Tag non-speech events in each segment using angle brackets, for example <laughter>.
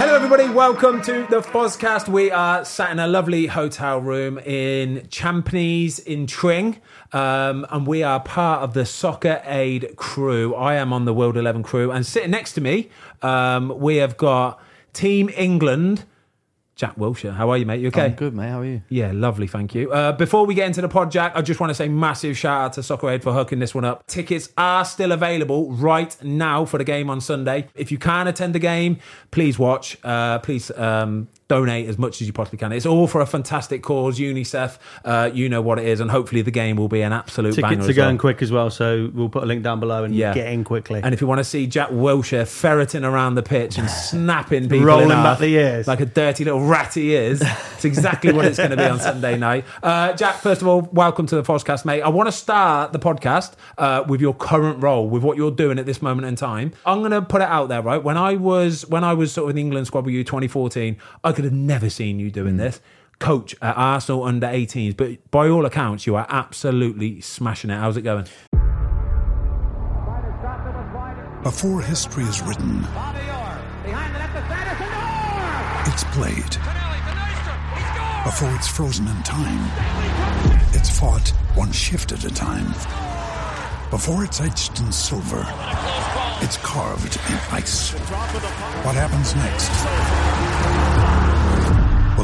Hello, everybody. Welcome to the Fozcast. We are sat in a lovely hotel room in Champneys in Tring, um, and we are part of the Soccer Aid crew. I am on the World 11 crew, and sitting next to me, um, we have got Team England. Jack Wilshere, how are you, mate? You okay? I'm good, mate. How are you? Yeah, lovely, thank you. Uh, before we get into the pod, Jack, I just want to say massive shout out to Soccer Aid for hooking this one up. Tickets are still available right now for the game on Sunday. If you can attend the game, please watch. Uh, please um, donate as much as you possibly can. It's all for a fantastic cause, UNICEF. Uh, you know what it is, and hopefully the game will be an absolute Tickets banger are as well. going quick as well, so we'll put a link down below and Yeah. get in quickly. And if you want to see Jack Wilshere ferreting around the pitch and <sighs> snapping people Rolling back the ears. like a dirty little rat he is, it's exactly what it's going to be on <laughs> Sunday night. Uh, Jack, first of all, welcome to the podcast, mate. I want to start the podcast uh, with your current role, with what you're doing at this moment in time. I'm going to put it out there, right? When I was when I was sort of in England squad with you, 2014, I could have never seen you doing hmm. this. Coach at Arsenal under 18s, but by all accounts, you are absolutely smashing it. How's it going? Before history is written, it's played. Before it's frozen in time, it's fought one shift at a time. Before it's etched in silver, it's carved in ice. What happens next will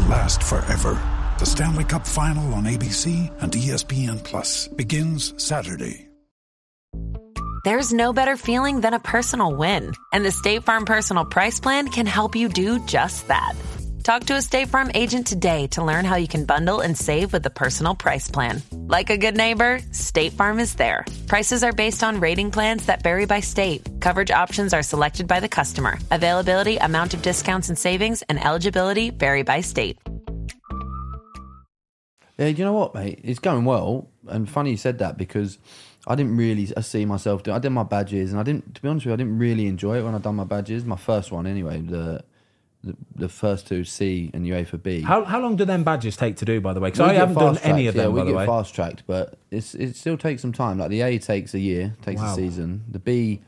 last forever. The Stanley Cup Final on ABC and ESPN Plus begins Saturday. There's no better feeling than a personal win. And the State Farm Personal Price Plan can help you do just that. Talk to a State Farm agent today to learn how you can bundle and save with the Personal Price Plan. Like a good neighbor, State Farm is there. Prices are based on rating plans that vary by state. Coverage options are selected by the customer. Availability, amount of discounts and savings, and eligibility vary by state. Yeah, you know what, mate? It's going well, and funny you said that because I didn't really see myself doing. I did my badges, and I didn't. To be honest with you, I didn't really enjoy it when I done my badges. My first one, anyway. The the, the first two C and UEFA B. How, how long do them badges take to do, by the way? Because I haven't done any of them, yeah, by we the get way. fast tracked, but it's it still takes some time. Like the A takes a year, takes Wow. a season. The B,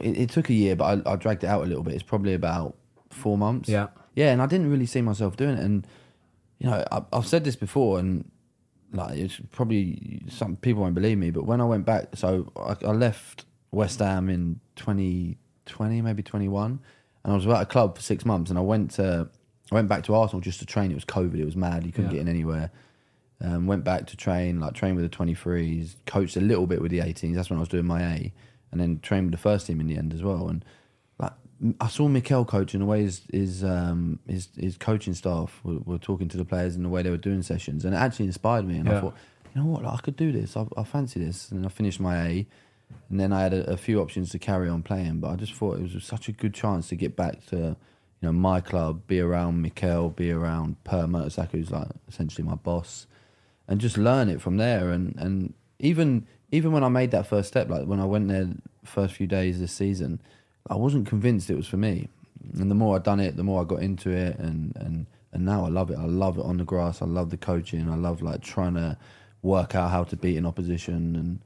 it, it took a year, but I, I dragged it out a little bit. It's probably about four months. Yeah. yeah, and I didn't really see myself doing it. And you know, I, I've said this before, and like it's probably some people won't believe me, but when I went back, so I, I left West Ham in 2020, maybe 21, and I was at a club for six months, and I went to I went back to Arsenal just to train. It was COVID, it was mad, you couldn't Yeah. get in anywhere. Um, went back to train, like train with the 23s, coached a little bit with the 18s. That's when I was doing my A, and then trained with the first team in the end as well. And like I saw Mikel coaching the way his his um, his, his coaching staff were, were talking to the players and the way they were doing sessions, and it actually inspired me. And Yeah. I thought, you know what, like, I could do this. I, I fancy this, and I finished my A. And then I had a, a few options to carry on playing, but I just thought it was such a good chance to get back to, you know, my club, be around Mikel, be around Per Mertesacker, who's like essentially my boss, and just learn it from there. And, and even even when I made that first step, like when I went there first few days this season, I wasn't convinced it was for me. And the more I done it, the more I got into it, and and and now I love it. I love it on the grass. I love the coaching. I love like trying to work out how to beat an opposition, and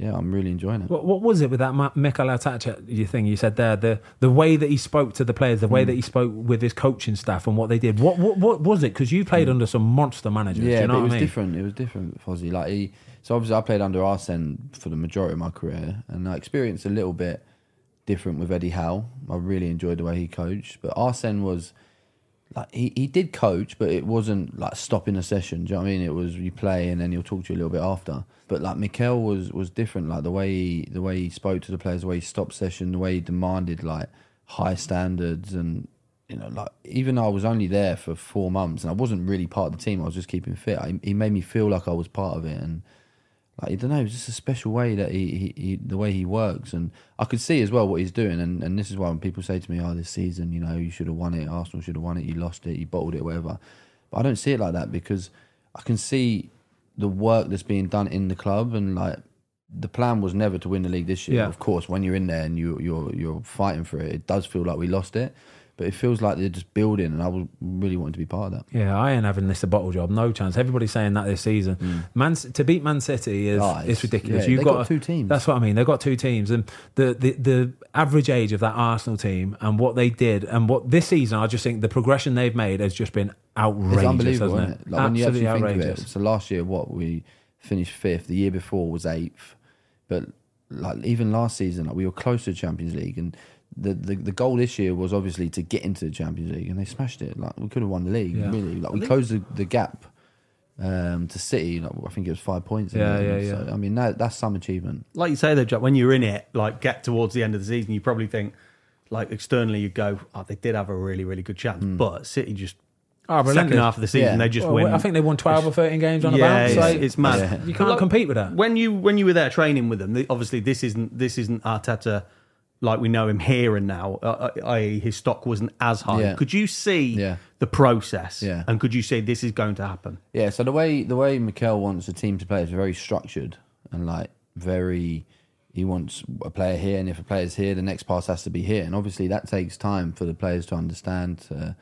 yeah, I'm really enjoying it. What, what was it with that Mikel Arteta you thing you said there? The the way that he spoke to the players, the way hmm. that he spoke with his coaching staff, and what they did. What what, what was it? Because you played hmm. under some monster managers. Yeah, you know it was I mean? different. It was different, Fozzie. Like he, so obviously I played under Arsene for the majority of my career, and I experienced a little bit different with Eddie Howe. I really enjoyed the way he coached, but Arsene was like he, he did coach, but it wasn't like stopping a session. Do you know what I mean? It was you play and then he'll talk to you a little bit after. But like Mikel was was different. Like the way he, the way he spoke to the players, the way he stopped session, the way he demanded like high standards and you know like even though I was only there for four months and I wasn't really part of the team, I was just keeping fit. I, he made me feel like I was part of it and like I don't know, it's just a special way that he, he, he the way he works, and I could see as well what he's doing, and, and this is why when people say to me, "Oh, this season, you know, you should have won it, Arsenal should have won it, you lost it, you bottled it, whatever," but I don't see it like that because I can see the work that's being done in the club, and like the plan was never to win the league this year. Yeah. Of course, when you're in there and you you're you're fighting for it, it does feel like we lost it. But it feels like they're just building, and I was really wanting to be part of that. Yeah, I ain't having this a bottle job. No chance. Everybody's saying that this season. Mm. Man, to beat Man City is Oh, it's- ridiculous. yeah, You've got, got two teams. That's what I mean. They've got two teams, and the, the the average age of that Arsenal team and what they did and what this season, I just think the progression they've made has just been outrageous. It's unbelievable, hasn't isn't it? it? Like when you Absolutely actually think of outrageous. it. So last year, what we finished fifth. The year before was eighth, but like even last season, like we were close to the Champions League, and the, the the goal this year was obviously to get into the Champions League, and they smashed it. Like we could have won the league, Yeah. really. Like we closed the, the gap um, to City. Like, I think it was five points. in Yeah, the end. yeah, So, yeah. I mean, that, that's some achievement. like you say though, Jack, when you're in it, like get towards the end of the season, you probably think, like externally, you go, oh, they did have a really, really good chance, but City just Oh, second half of the season Yeah. they just Well, win. I think they won twelve or thirteen games on a yeah, bounce. it's, Like, it's mad. Yeah. you can't compete with that. When you when you were there training with them, they- obviously this isn't this isn't Arteta like we know him here and now. Uh, i.e., his stock wasn't as high. Yeah. Could you see Yeah. the process? Yeah. and could you say this is going to happen? Yeah, so the way the way Mikel wants a team to play is very structured and like very. He wants a player here, and if a player's here, the next pass has to be here, and obviously that takes time for the players to understand. Uh,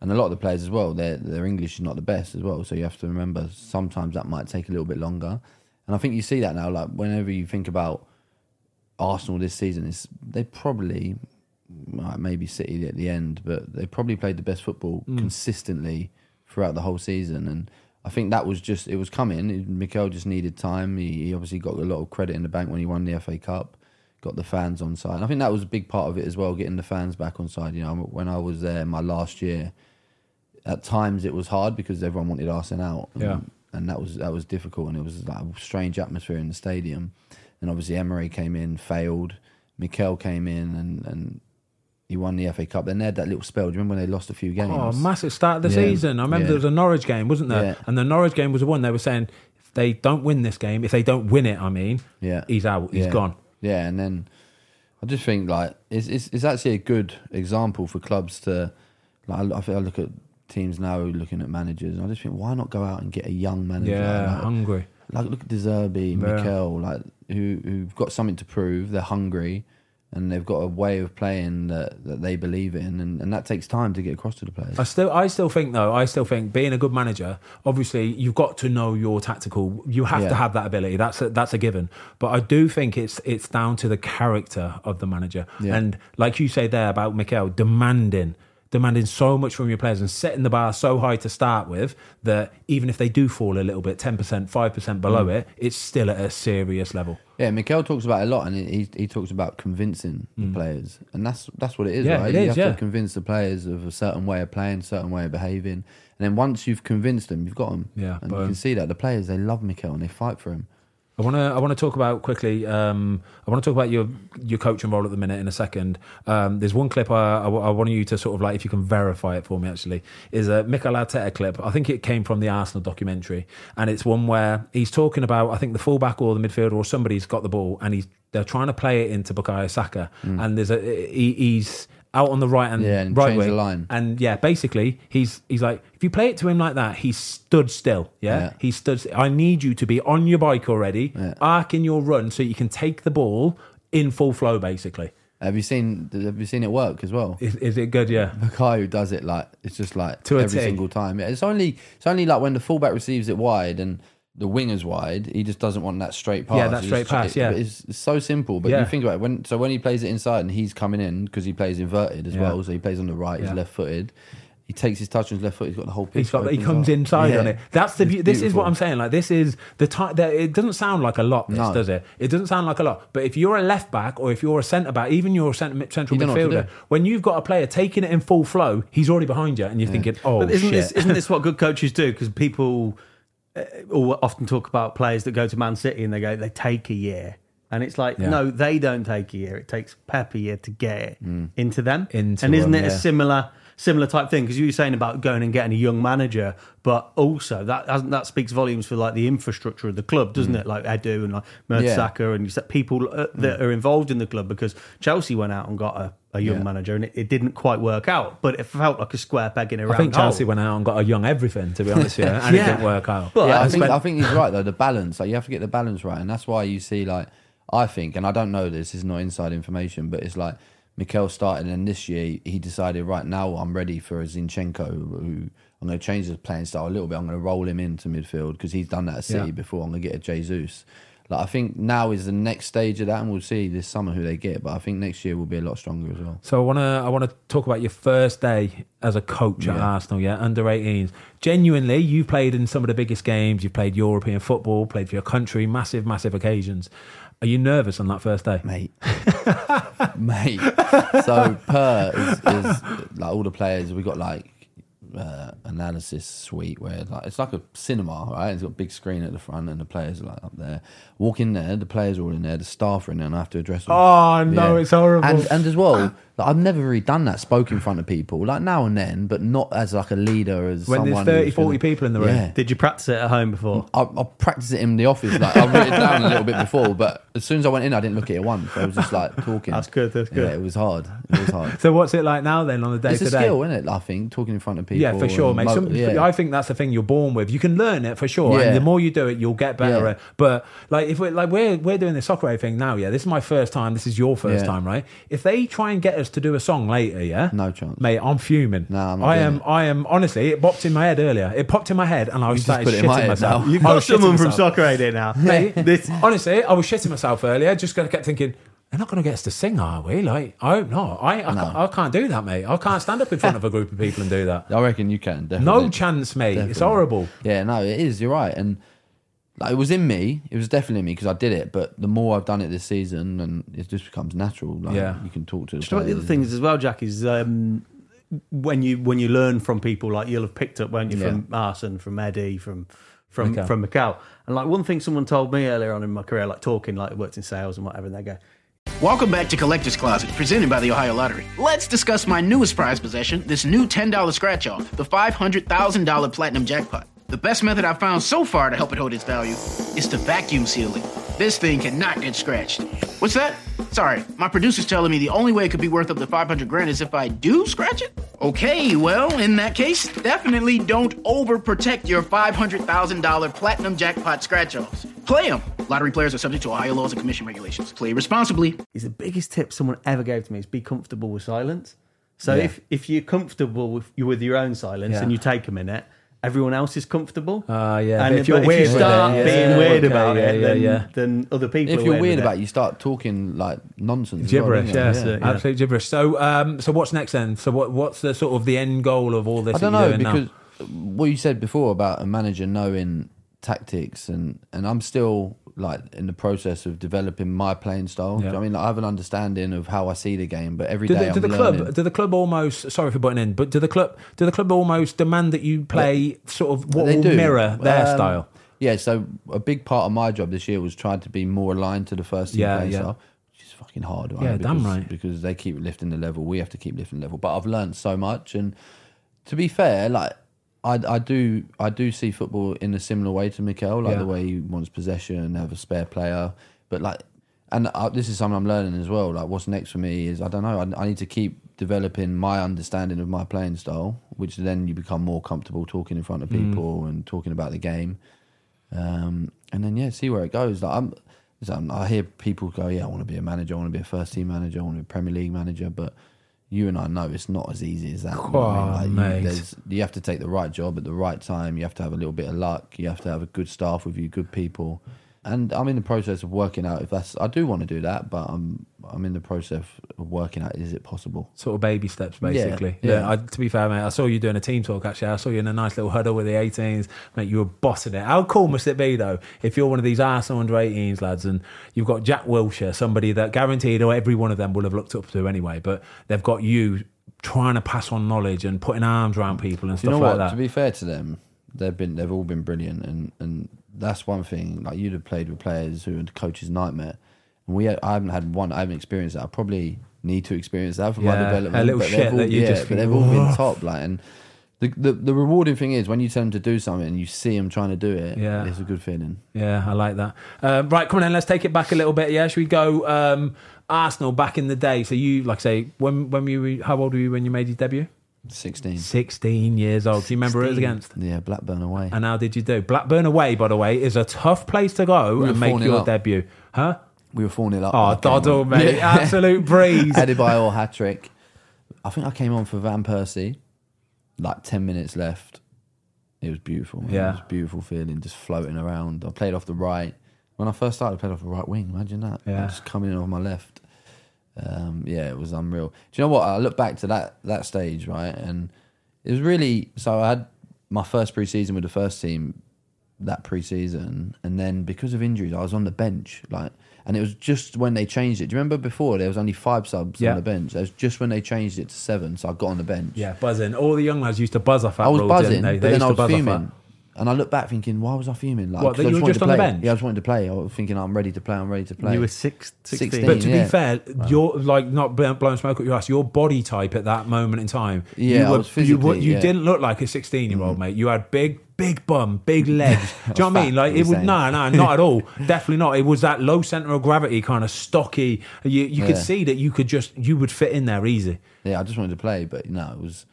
and a lot of the players as well, their their English is not the best as well, so you have to remember sometimes that might take a little bit longer. And I think you see that now, like whenever you think about Arsenal this season, is they probably uh, maybe City at the end, but they probably played the best football hmm. consistently throughout the whole season. And I think that was just it was coming. Mikel just needed time. He, he obviously got a lot of credit in the bank when he won the FA Cup, got the fans on side. And I think that was a big part of it as well, getting the fans back on side. You know, when I was there my last year, at times it was hard because everyone wanted Arsenal out. And, Yeah. and that was that was difficult, and it was like a strange atmosphere in the stadium. And obviously Emery came in, failed. Mikel came in, and and he won the FA Cup. Then they had that little spell. Do you remember when they lost a few games? Oh, massive start of the Yeah. season. I remember Yeah. there was a Norwich game, wasn't there? Yeah. And the Norwich game was the one they were saying if they don't win this game, if they don't win it, I mean, Yeah. he's out, he's gone. Yeah, and then I just think like it's it's, it's actually a good example for clubs to like. I, I look at teams now looking at managers, and I just think why not go out and get a young manager? Yeah, like, hungry. Like look at De Zerbi, Yeah. Mikel, like who who've got something to prove. They're hungry, and they've got a way of playing that, that they believe in, and, and that takes time to get across to the players. I still, I still think though, I still think being a good manager, obviously you've got to know your tactical. You have to have that ability. That's a, that's a given. But I do think it's it's down to the character of the manager, Yeah. and like you say there about Mikel demanding. Demanding so much from your players and setting the bar so high to start with that even if they do fall a little bit, 10%, 5% below Mm. it, it's still at a serious level. Yeah, Mikel talks about it a lot, and he he talks about convincing the players, and that's that's what it is, Mm. Yeah, right? it you is, have yeah. to convince the players of a certain way of playing, certain way of behaving, and then once you've convinced them, you've got them. Yeah, and you can see that the players they love Mikel and they fight for him. I want to. I want to talk about quickly. Um, I want to talk about your your coaching role at the minute in a second. Um, there's one clip I, I, I want you to sort of like, if you can verify it for me, actually, is a Mikel Arteta clip. I think it came from the Arsenal documentary, and it's one where he's talking about. I think the fullback or the midfielder or somebody's got the ball, and he's they're trying to play it into Bukayo Saka, and there's a he, he's out on the right and Mm. Yeah, and right change the wing. line. And yeah, basically, he's he's like, if you play it to him like that, he's stood still. Yeah, Yeah. he stood. I need you to be on your bike already, Yeah. arcing your run so you can take the ball in full flow. Basically, Have you seen Have you seen it work as well? is, is it good? Yeah, Bukayo does it like it's just like To a every T. single time. Yeah, it's only it's only like when the fullback receives it wide and the winger's wide, he just doesn't want that straight pass. Yeah, that straight just- pass, it- yeah. it's, it's so simple. But Yeah. you think about it when so when he plays it inside and he's coming in because he plays inverted as Yeah. well, so he plays on the right, he's left footed. He takes his touch on his left foot. He's got the whole pitch. he's got. He comes up. inside on it. That's the. It's This is what I'm saying. Like this is the time. That it doesn't sound like a lot. This No. does it? It doesn't sound like a lot. But if you're a left back or if you're a centre back, even you're a centre, central You don't know what to midfielder, when you've got a player taking it in full flow, he's already behind you, and you're thinking, oh But isn't shit. this isn't <laughs> this what good coaches do? Because people uh, all often talk about players that go to Man City and they go they take a year, and it's like Yeah. no, they don't take a year. It takes Pep a year to get it into them. Into and isn't them, it a similar similar type thing? Because you were saying about going and getting a young manager, but also that hasn't- that speaks volumes for like the infrastructure of the club, doesn't it? Like Edu and like Mertesacker and you said people uh, that are involved in the club. Because Chelsea went out and got a, a young Yeah. manager and it, it didn't quite work out, but it felt like a square peg in a round I think hole. Chelsea went out and got a young everything. To be honest with you, and it didn't work out. But yeah, I I think spent- I think he's right though. The balance, like you have to get the balance right, and that's why you see like I think, and I don't know this, this is not inside information, but it's like Mikel started, and this year he decided, right now I'm ready for a Zinchenko, who I'm going to change his playing style a little bit. I'm going to roll him into midfield because he's done that at City Yeah. before. I'm going to get a Jesus. Like I think now is the next stage of that, and we'll see this summer who they get. But I think next year will be a lot stronger as well. So I want to I want to talk about your first day as a coach at Yeah. Arsenal, yeah, under 18s. Genuinely, you've played in some of the biggest games. You've played European football, played for your country, massive, massive occasions. Are you nervous on that first day? mate. <laughs> mate. So Per is, is like all the players. We got like uh, analysis suite where like it's like a cinema, right? It's got a big screen at the front, and the players are like up there. Walk in there, the players are all in there, the staff are in there, and I have to address them. Oh no, it's horrible. And and as well, <coughs> like, I've never really done that. Spoke in front of people, like now and then, but not as like a leader. As when there's someone 30, who's 40 gonna- people in the room. Yeah. Did you practice it at home before? I, I practiced it in the office. Like I wrote it down a little bit before, but as soon as I went in, I didn't look at it once. I was just like talking. That's good, that's good. Yeah, it was hard. It was hard. So what's it like now then on the day it's a skill, isn't it? I think talking in front of people. Yeah, for sure, mate. Some, yeah. I think that's the thing you're born with. You can learn it for sure, Yeah. and the more you do it, you'll get better. At But like, if we're like we're we're doing this soccer thing now, yeah. This is my first time. This is your first time, right? If they try and get us to do a song later, yeah, No chance. mate. I'm fuming. No, I'm not I am. it. I am. Honestly, it popped in my head earlier. It popped in my head, and I was You just started put it in my shitting myself. now. <laughs> You've I got was shitting someone from myself. Soccer Aid here now. <laughs> Mate, <laughs> This- honestly, I was shitting myself earlier. Just gonna kept thinking, they're not going to get us to sing, are we? Like, I hope not. I I, No. can't, I can't do that, mate. I can't stand up in front of a group of people and do that. I reckon you can. Definitely. No chance, mate. It's Definitely. horrible. Yeah, no, it is. You're right, and like, it was in me. It was definitely in me because I did it. But the more I've done it this season, and it just becomes natural. Like, Yeah. you can talk to. The Do you know what the other players. thing is as well, Jack, is um, when you when you learn from people like you'll have picked up, won't you, from Arsene, from Eddie, from from Mikel. from Macau. And like one thing someone told me earlier on in my career, like talking, like worked in sales and whatever, and they go, Welcome back to Collector's Closet, presented by the Ohio Lottery. Let's discuss my newest prize possession, this new $10 scratch off, the $500,000 Platinum Jackpot. The best method I've found so far to help it hold its value is to vacuum seal it. This thing cannot get scratched. What's that? Sorry, my producer's telling me the only way it could be worth up to 500 grand is if I do scratch it? Okay, well, in that case, definitely don't overprotect your $500,000 Platinum Jackpot scratch offs. Play them. Lottery players are subject to Ohio laws and commission regulations. Play responsibly. is the biggest tip someone ever gave to me is be comfortable with silence. So Yeah. if if you're comfortable with you with your own silence Yeah. and you take a minute, everyone else is comfortable. Ah, yeah. And But if you're weird if you with it, start yeah, being yeah, weird okay, about yeah, it, yeah, then, yeah. then other people. If you're with weird about it, you start talking like nonsense. as well, Gibberish, don't yeah, yeah. absolute gibberish. So, um, so what's next then? So, what, what's the sort of the end goal of all this? I don't know doing now? because what you said before about a manager knowing tactics and and I'm still like in the process of developing my playing style. Yeah. I mean, like, I have an understanding of how I see the game, but every do day the, do the learning. club do the club almost sorry for butting in, but do the club do the club almost demand that you play sort of what They will do. mirror their Um, style? Yeah, so a big part of my job this year was trying to be more aligned to the first team Yeah, playing yeah. style, which is fucking hard. Right? Yeah, damn right. Because they keep lifting the level, we have to keep lifting the level. But I've learned so much, and to be fair, like I, I do, I do see football in a similar way to Mikel, like Yeah. the way he wants possession, have a spare player, but like. And uh, this is something I'm learning as well. Like, what's next for me is I don't know. I, I need to keep developing my understanding of my playing style, which then you become more comfortable talking in front of Mm. people and talking about the game. Um, and then yeah, see where it goes. Like I'm, I hear people go, "Yeah, I want to be a manager. I want to be a first team manager. I want to be a Premier League manager." But you and I know it's not as easy as that. you know what I mean? mate. you, there's, you have to take the right job at the right time. You have to have a little bit of luck. You have to have a good staff with you, good people. And I'm in the process of working out if that's. I do want to do that, but I'm I'm in the process of working out is it possible. Sort of baby steps, basically. Yeah. yeah. I, to be fair, mate, I saw you doing a team talk. Actually, I saw you in a nice little huddle with the 18s. Mate, you were bossing it. How cool must it be though if you're one of these Arsenal under 18s lads, and you've got Jack Wilshere, somebody that guaranteed or every one of them will have looked up to anyway, but they've got you trying to pass on knowledge and putting arms around people and you stuff know like what? that. To be fair to them, they've been they've all been brilliant, and and that's one thing. Like you'd have played with players who are the coach's nightmare, and we I haven't had one. I haven't experienced that. I probably need to experience that for my Yeah, development. a little but shit all, that you yeah, just but they've all been top. Like and. The, the, the rewarding thing is when you tell them to do something and you see them trying to do it, Yeah. it's a good feeling. Yeah, I like that. Um, right, come on then, let's take it back a little bit. Yeah, should we go um, Arsenal back in the day? So you, like I say, when when you how old were you when you made your debut? 16. Sixteen years old. Do you remember who it was against? Yeah, Blackburn away. And how did you do? Blackburn away, by the way, is a tough place to go We and make your up. debut. Huh? We were 4 0 up. Oh, when I came Doddle, on. mate. Absolute breeze. <laughs> Headed by all hat trick. I think I came on for Van Persie. Like 10 minutes left. It was beautiful. man. Yeah. It was a beautiful feeling, just floating around. I played off the right. When I first started, I played off the right wing. Imagine that. Yeah. Just coming in off my left. Um, yeah, it was unreal. Do you know what? I look back to that that stage, right? And it was really so I had my first preseason with the first team that preseason, and then because of injuries, I was on the bench. Like, and it was just when they changed it. Do you remember before there was only five subs Yeah. on the bench? It was just when they changed it to seven, so I got on the bench. Yeah, buzzing. All the young lads used to buzz off that I was rule, buzzing, didn't they? but They then I was fuming. That. And I look back thinking, why was I fuming? Like, What, 'cause that I you were wanted just to on the play. bench? Yeah, I just wanted to play. I was thinking, I'm ready to play. I'm ready to play. You were six, 16. 16. But to Yeah. be fair, you're like not blow- blowing smoke at your ass. Your body type at that moment in time, Yeah, you, I were, was you, physically, were- you yeah. Mm. didn't look like a 16 year old, mate. You had big, big bum, big <laughs> legs. Do you know what I mean? fat, Like you're it was saying. no, no, not at <laughs> all. Definitely not. It was that low center of gravity, kind of stocky. You you could Yeah. see that you could just you would fit in there easy. Yeah, I just wanted to play, but no, it was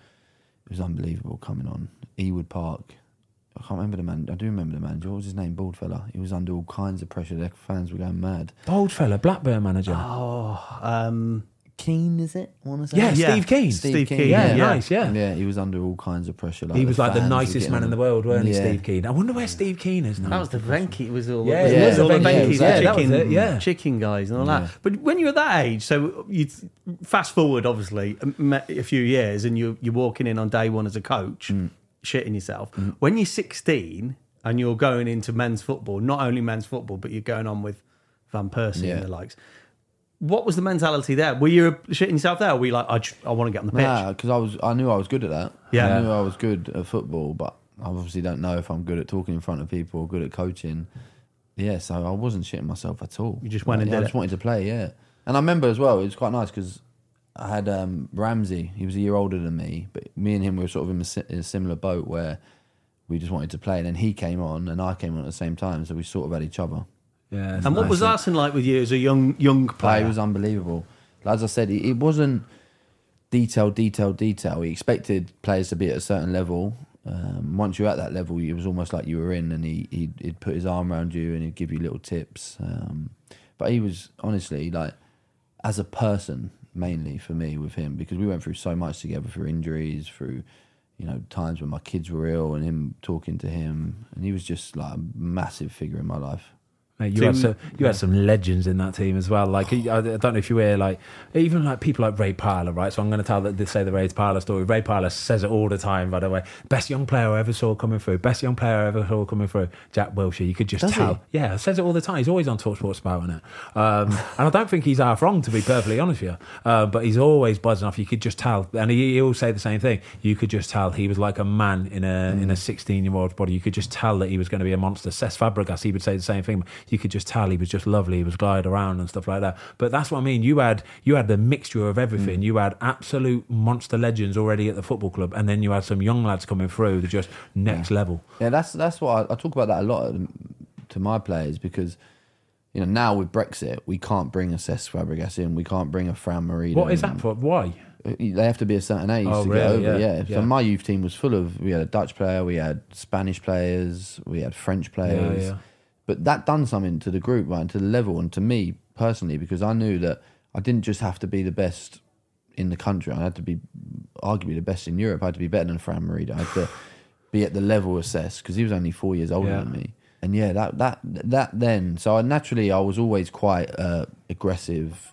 it was unbelievable coming on Ewood Park. I can't remember the man. I do remember the manager. What was his name? Bald fella. He was under all kinds of pressure. Their fans were going mad. Bold fella, Blackburn manager. Oh, um, Kean, is it? I want to say. yeah, yeah. Steve Kean. Steve Kean, Yeah, yeah. nice. Yeah. Yeah, he was under all kinds of pressure. Like He was like the fans were nicest getting man in the him. world, weren't he, Yeah. Steve Kean? I wonder where Steve Kean is now. that was the Venky. It was all, Yeah, it yeah, was all the the Venky, Venkies, yeah, the that was chicken, it, yeah. chicken guys and all Yeah. that. But when you're that age, so you fast forward, obviously, a m- a few years, and you you're walking in on day one as a coach, Mm. Shitting yourself. Mm-hmm. When you're 16 and you're going into men's football, not only men's football, but you're going on with Van Persie Yeah. and the likes. What was the mentality there? Were you shitting yourself there? Or were you like, I, j- I want to get on the pitch? Nah, because I was, I knew I was good at that. Yeah. I knew I was good at football, but I obviously don't know if I'm good at talking in front of people or good at coaching. Yeah, so I wasn't shitting myself at all. You just went and yeah, I just it. wanted to play. Yeah, and I remember as well. It was quite nice because I had um, Ramsey. He was a year older than me, but me and him were sort of in a, si- in a similar boat where we just wanted to play. And then he came on, and I came on at the same time, so we sort of had each other. Yeah, and what was yeah. Arsene like with you as a young young Play player? was unbelievable. As I said, it, it wasn't detail, detail, detail. He expected players to be at a certain level. Um, once you're at that level, it was almost like you were in, and he he'd, he'd put his arm around you and he'd give you little tips. Um, but he was honestly like, as a person, mainly for me with him because we went through so much together through injuries, through you know times when my kids were ill, and him talking to him, and he was just like a massive figure in my life. Mate, you had some, you had some legends in that team as well. Like I don't know if you hear like even like people like Ray Parlour, right? So I'm going to tell that they say the Ray Parlour story. Ray Parlour says it all the time. By the way, best young player I ever saw coming through. Best young player I ever saw coming through. Jack Wilshere. You could just Does tell. he? Yeah, says it all the time. He's always on Talksport spouting it. Um, <laughs> and I don't think he's half wrong to be perfectly honest with you. Uh, but he's always buzzing off. You could just tell, and he, he'll say the same thing. You could just tell he was like a man in a in a 16 year old's body. You could just tell that he was going to be a monster. Cesc Fabregas, he would say the same thing. You could just tell he was just lovely. He was glide around and stuff like that. But that's what I mean. You had you had the mixture of everything. Mm. You had absolute monster legends already at the football club, and then you had some young lads coming through that just next level. Yeah, that's that's what I, I talk about that a lot to my players because you know now with Brexit we can't bring a Cesc Fabregas in, we can't bring a Fran Merida. What is that for? Why? They have to be a certain age Oh, to really? get over. Yeah, Yeah. yeah. So my youth team was full of. We had a Dutch player, we had Spanish players, we had French players. yeah. But that done something to the group, right, and to the level, and to me personally, because I knew that I didn't just have to be the best in the country. I had to be arguably the best in Europe. I had to be better than Fran Merida. I had to <sighs> be at the level of Cesc because he was only four years older Yeah. than me. And yeah, that that that then. So I, naturally, I was always quite uh, aggressive,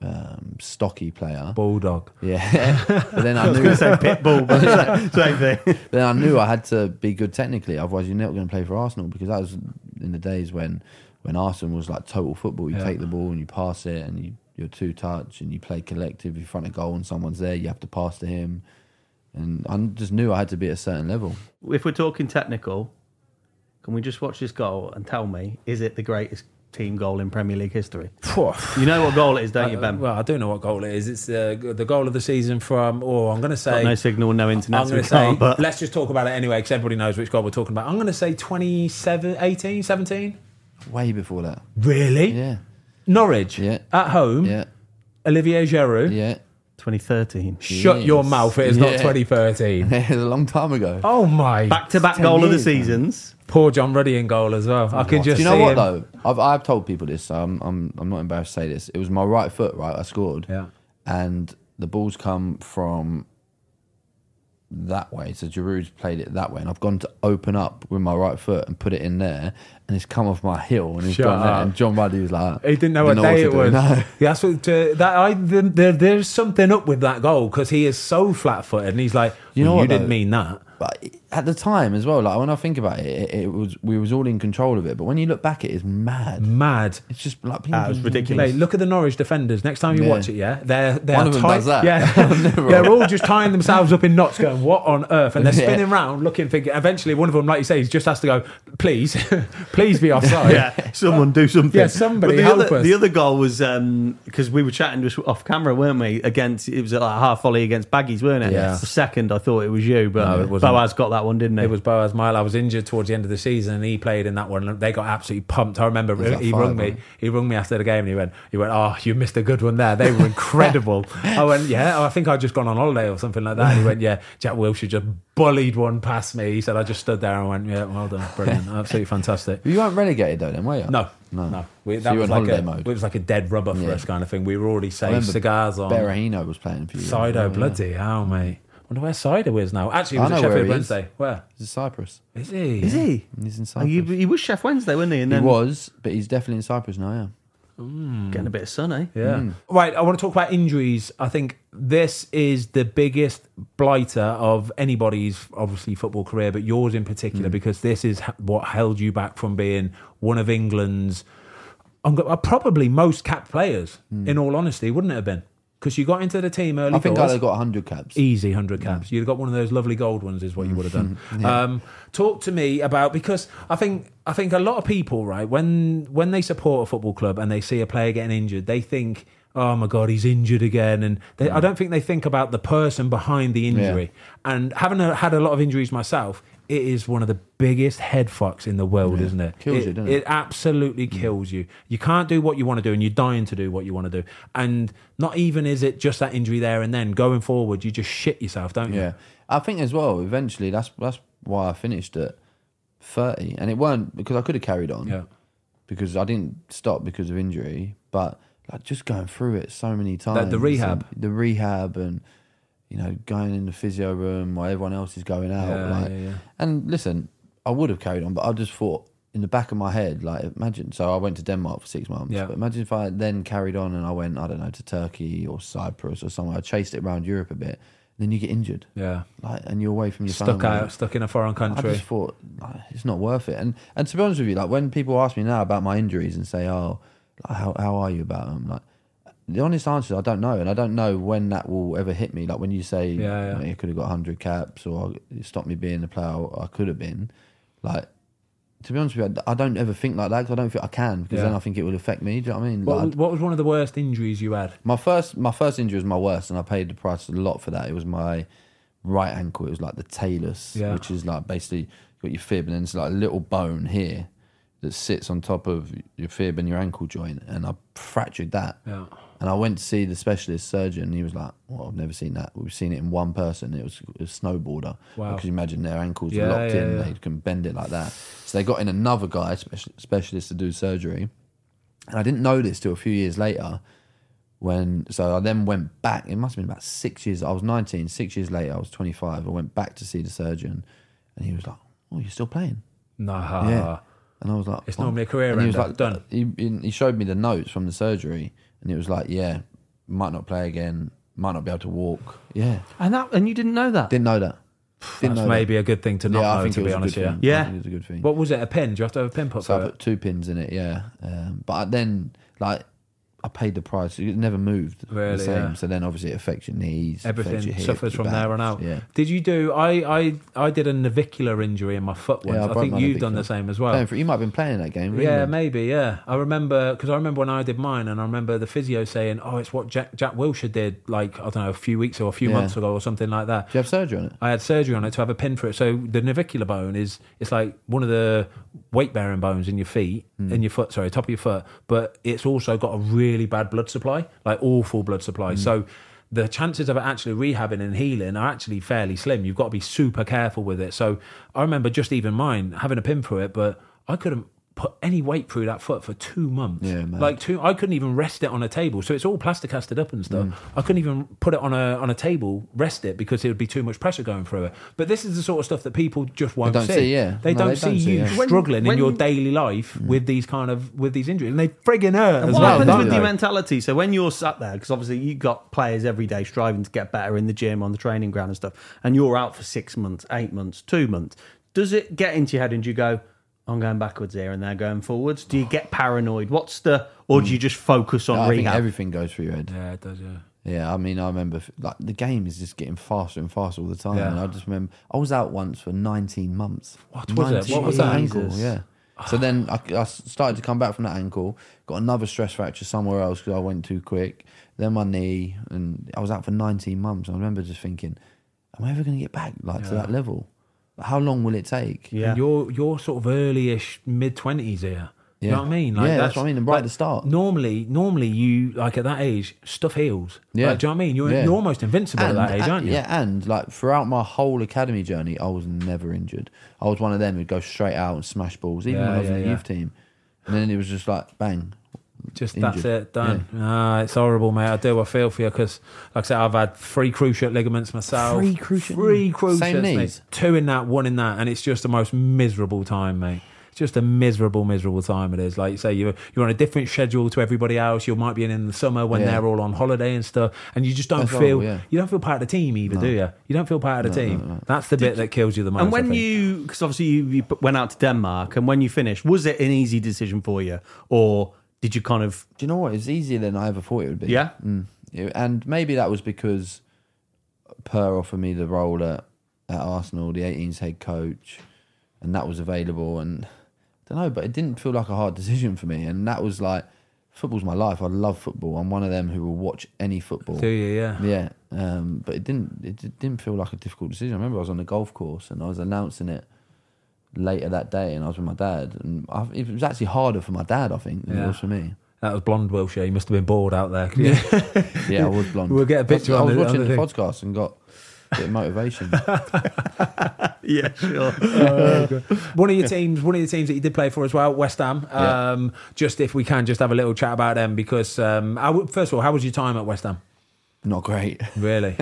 um, stocky player. Bulldog. Yeah, <laughs> but then I I was knew going to say pit bull, but same- <laughs> same thing. then I knew I had to be good technically. Otherwise, you're not going to play for Arsenal because that was in the days when when Arsenal was like total football. You Yeah. take the ball and you pass it, and you you're two touch, and you play collective. You're front of goal, and someone's there. You have to pass to him. And I just knew I had to be at a certain level. If we're talking technical, can we just watch this goal and tell me, is it the greatest team goal in Premier League history? You know what goal it is, don't you, Ben? Well, I do know what goal it is. It's uh, the goal of the season from. Oh, I'm going to say. Got no signal, no internet, I'm going to say. can't, but Let's just talk about it anyway, because everybody knows which goal we're talking about. I'm going to say 27, 18, 17. Way before that. Really? Yeah, Norwich. Yeah. At home. yeah, Olivier Giroud. yeah. 2013. Shut your Yes. mouth. It is not Yeah. 2013. <laughs> it was a long time ago. Oh my. Back to back 10 goal of the years, man. seasons. Poor John Ruddy in goal as well. I can just Do you know see what him. though? I've I've told people this. So I'm I'm I'm not embarrassed to say this. It was my right foot. Right, I scored. Yeah. And the balls come from that way. So Giroud's played it that way, and I've gone to open up with my right foot and put it in there, and it's come off my heel and it's Shut gone there. And John Ruddy was like, He didn't know what day it was. <laughs> No. Yeah, that's what, uh, that I there, there's something up with that goal because he is so flat-footed and he's like, You know "Well, you what, didn't though? mean that. But at the time as well, like when I think about it, it, it was we was all in control of it. But when you look back, it is mad. Mad. It's just like it was ridiculous. Mate, look at the Norwich defenders. Next time you Yeah. watch it, yeah, they're they're One of them tight- does that. Yeah, <laughs> they're all just tying themselves up in knots, going, "What on earth?" And they're <laughs> Yeah. spinning round, looking, thinking. Eventually, one of them, like you say, he just has to go, "Please, <laughs> please be offside." yeah, someone do something. Yeah, somebody But the help other, us. The other goal was um, because we were chatting just off camera, weren't we? Against it was like a half volley against Baggies, weren't it? Yeah. The second, I thought it was you, but No, it. Boaz got that one, didn't he? It was Boaz Myhill. I was injured towards the end of the season, and he played in that one. and They got absolutely pumped. I remember he five, rung me. He rung me after the game, and he went, "He went, oh, you missed a good one there. They were <laughs> incredible." I went, "Yeah, oh, I think I'd just gone on holiday or something like that." And he went, "Yeah, Jack Wilshere just bullied one past me." He said, "I just stood there and went, yeah, well done, brilliant, <laughs> absolutely fantastic." You weren't relegated though, then, were you? No, No. no. We, So that you was like a, mode? it was like a dead rubber for Yeah. us kind of thing. We were already safe, cigars on. Berahino was playing for you. Saido, Yeah. bloody hell, mate. Wonder where Saido is now. Actually, he I was at know where Sheffield he is. Wednesday. Where He's in Cyprus. is he? Is he? He's in Oh, Cyprus. you, he was Chef Wednesday, wasn't he? And he then was, but he's definitely in Cyprus now. Yeah. getting a bit of sun, eh? Yeah. Right. I want to talk about injuries. I think this is the biggest blighter of anybody's obviously football career, but yours in particular, because this is h- what held you back from being one of England's I'm go- uh, probably most capped players. In all honesty, wouldn't it have been? Because you got into the team early. I think doors. I'd got 100 caps. Easy 100 caps. You'd have got one of those lovely gold ones, is what you would have done. <laughs> um, talk to me about because I think I think a lot of people, right, when when they support a football club and they see a player getting injured, they think, "Oh my god, he's injured again," and they, I don't think they think about the person behind the injury. And having a, had a lot of injuries myself. It is one of the biggest head fucks in the world, isn't it? Kills it, you, doesn't it? It absolutely kills you. You can't do what you want to do, and you're dying to do what you want to do. And not even is it just that injury there and then. Going forward, you just shit yourself, don't you? Yeah, I think as well. Eventually, that's that's why I finished at 30, and it weren't because I could have carried on. Yeah. because I didn't stop because of injury, but like just going through it so many times. the rehab. the rehab, and you know, going in the physio room while everyone else is going out. Yeah, like, yeah, yeah. and listen, I would have carried on, but I just thought in the back of my head, like imagine. So I went to Denmark for six months. Yeah. But imagine if I then carried on and I went, I don't know, to Turkey or Cyprus or somewhere. I chased it around Europe a bit. Then you get injured, Yeah. like, and you're away from your Stuck family. out, stuck in a foreign country. I just thought like, it's not worth it. And and to be honest with you, like when people ask me now about my injuries and say, "Oh, like, how how are you about them?" Like the honest answer, is I don't know, and I don't know when that will ever hit me. Like when you say, Yeah, yeah. You, know, you could have got hundred caps, or it stopped me being the player I could have been. Like to be honest with you, I don't ever think like that because I don't think I can because Yeah. then I think it will affect me. Do you know what I mean? what, Like, was- what was one of the worst injuries you had? my first my first injury was my worst, and I paid the price a lot for that. It was my right ankle. It was like the talus, Yeah. which is like basically got your fib, and then it's like a little bone here that sits on top of your fib and your ankle joint, and I fractured that. Yeah. And I went to see the specialist surgeon. And he was like, "Well, I've never seen that. We've seen it in one person. It was a snowboarder. Wow. Because you imagine their ankles Yeah, are locked yeah, in. yeah. They can bend it like that. So they got in another guy, speci- specialist, to do surgery. And I didn't know this till a few years later. When so I then went back. It must have been about six years. I was nineteen. Six years later, I was twenty five. I went back to see the surgeon, and he was like, "Oh, you're still playing?" Nah. Yeah. And I was like, It's "What?" normally a career And he was ender. like, Done. He, he showed me the notes from the surgery, and it was like, yeah, might not play again, might not be able to walk. Yeah, And that, and you didn't know that. didn't know that. Didn't That's know maybe a good thing to that. not yeah, know, I think to it be was honest. a good Yeah. thing. Yeah. I think it was a good thing. What was it? A pin? Do you have to have a pin put so I through it? put two pins in it. Yeah, um, but then like I paid the price. It never moved. Really, the same. yeah. So then obviously it affects your knees. Everything your hip, suffers your from there on out. Yeah. Did you do? I, I I did a navicular injury in my foot once. Yeah, I I, think you've done the same as well. For- you might have been playing that game. Yeah, maybe. Yeah, I remember because I remember when I did mine, and I remember the physio saying, "Oh, it's what Jack, Jack Wilshere did, like I don't know, a few weeks or a few Yeah. months ago, or something like that." Do you have surgery on it? I had surgery on it to have a pin for it. So the navicular bone is it's like one of the weight bearing bones in your feet, Hmm. in your foot, sorry, top of your foot, but it's also got a really bad blood supply, like awful blood supply. Hmm. So the chances of it actually rehabbing and healing are actually fairly slim. You've got to be super careful with it. So I remember just even mine having a pin through it, but I couldn't put any weight through that foot for two months. Yeah, man. like two. I couldn't even rest it on a table. So it's all plastic casted up and stuff. Mm. I couldn't even put it on a on a table, rest it because it would be too much pressure going through it. But this is the sort of stuff that people just won't don't see, yeah. They No, don't they see don't see, you yeah. Struggling when in your you- daily life with these kind of with these injuries, and they frigging hurt as what well. happens with they? your mentality? So when you're sat there, because obviously you have got players every day striving to get better in the gym, on the training ground and stuff, and you're out for six months, eight months, two months. Does it get into your head and do you go, "I'm going backwards here," and they're going forwards? Do you get paranoid? What's the, or do you mm. just focus on I think rehab? everything goes through your head. Yeah, it does. Yeah. Yeah, I mean, I remember like the game is just getting faster and faster all the time. Yeah. And I just remember I was out once for 19 months. What was it? What was that ankle? Jesus. Yeah. So then I, I started to come back from that ankle, got another stress fracture somewhere else because I went too quick. Then my knee, and I was out for 19 months. I remember just thinking, am I ever going to get back like to that level? How long will it take? yeah. And you're you're sort of early-ish mid twenties here. You Yeah. know what I mean? Yeah, that's what I mean, and right at the start. Normally, normally you like at that age, stuff heals. Yeah. Like, do you know what I mean? You're, Yeah. you're almost invincible at that age, and- aren't you? Yeah, and like throughout my whole academy journey, I was never injured. I was one of them who'd go straight out and smash balls, even Yeah, when I was in the yeah. youth team. And then it was just like bang. Just Injured. that's it, done. Ah, it's horrible, mate. I do. I feel for you because, like I said, I've had three cruciate ligaments myself. Three cruciate three ligaments? cruciates, Same mate. knees? Two in that, one in that, and it's just the most miserable time, mate. It's just a miserable, miserable time. It is. Like you say, you're you're on a different schedule to everybody else. You might be in in the summer when Yeah. they're all on holiday and stuff, and you just don't That's feel. yeah. You don't feel part of the team either, do you? You don't feel part of the No, team. no, no. That's the bit that kills you the most. and when you, because obviously you, you went out to Denmark, and when you finished, was it an easy decision for you, or did you kind of, Do you know what? It's easier than I ever thought it would be. Yeah? Mm. Yeah, And maybe that was because Per offered me the role at, at Arsenal, the 18s head coach, and that was available. And I don't know, but it didn't feel like a hard decision for me. And that was like, football's my life. I love football. I'm one of them who will watch any football. do you? Yeah. Yeah, um, but it didn't. It didn't feel like a difficult decision. I remember I was on the golf course and I was announcing it later that day, and I was with my dad, and I, it was actually harder for my dad, I think, than Yeah. it was for me. That was blonde Wilshere. You must have been bored out there. Yeah. <laughs> <laughs> Yeah, I was blonde. We'll get a picture I on was the- watching the, the podcast and got a bit of motivation. <laughs> yeah, sure. one of your teams, one of your teams that you did play for as well, West Ham. Yeah. Um, Just if we can, just have a little chat about them because, um, I first of all, how was your time at West Ham? Not great. Really?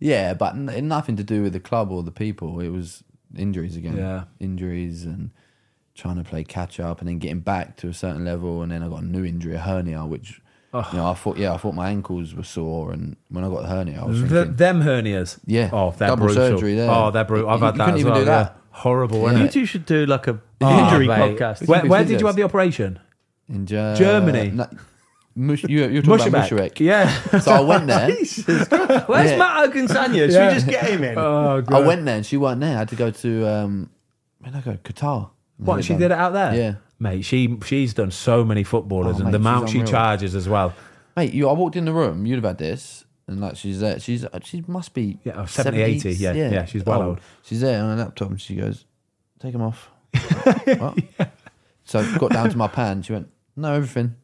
yeah, but n- nothing to do with the club or the people. It was injuries again. Yeah. injuries and trying to play catch up, and then getting back to a certain level, and then I got a new injury, a hernia, which. Oh. You know, I thought, yeah, I thought my ankles were sore, and when I got the hernia, I was Th thinking, them hernias. Yeah. Oh, they're Double brutal. surgery there. Oh, they're brutal. I've You- had you that couldn't as even well. do that. yeah. Horrible, Yeah. You two should do like a Oh, injury mate. podcast. Where, where did you have the operation? in Ger- Germany? No, Mush, you, you're talking about Muschaweck. Yeah. <laughs> So I went there. <laughs> Where's Yeah. Matt Ogunsanya? Should Yeah. we just get him in? <laughs> oh, I went there and she wasn't there. I had to go to um, where did I go? Qatar. What, she did it out there? Yeah. Mate, she she's done so many footballers Oh, and mate, the amount she's she unreal. charges as well. Mate, you. I walked in the room. You'd have had this, and like she's there. She's she must be Yeah, oh, 70, 80, yeah, yeah, she's well old. She's there on a laptop, and she goes, "Take them off." what? So I got down to my pan. She went, "No, everything."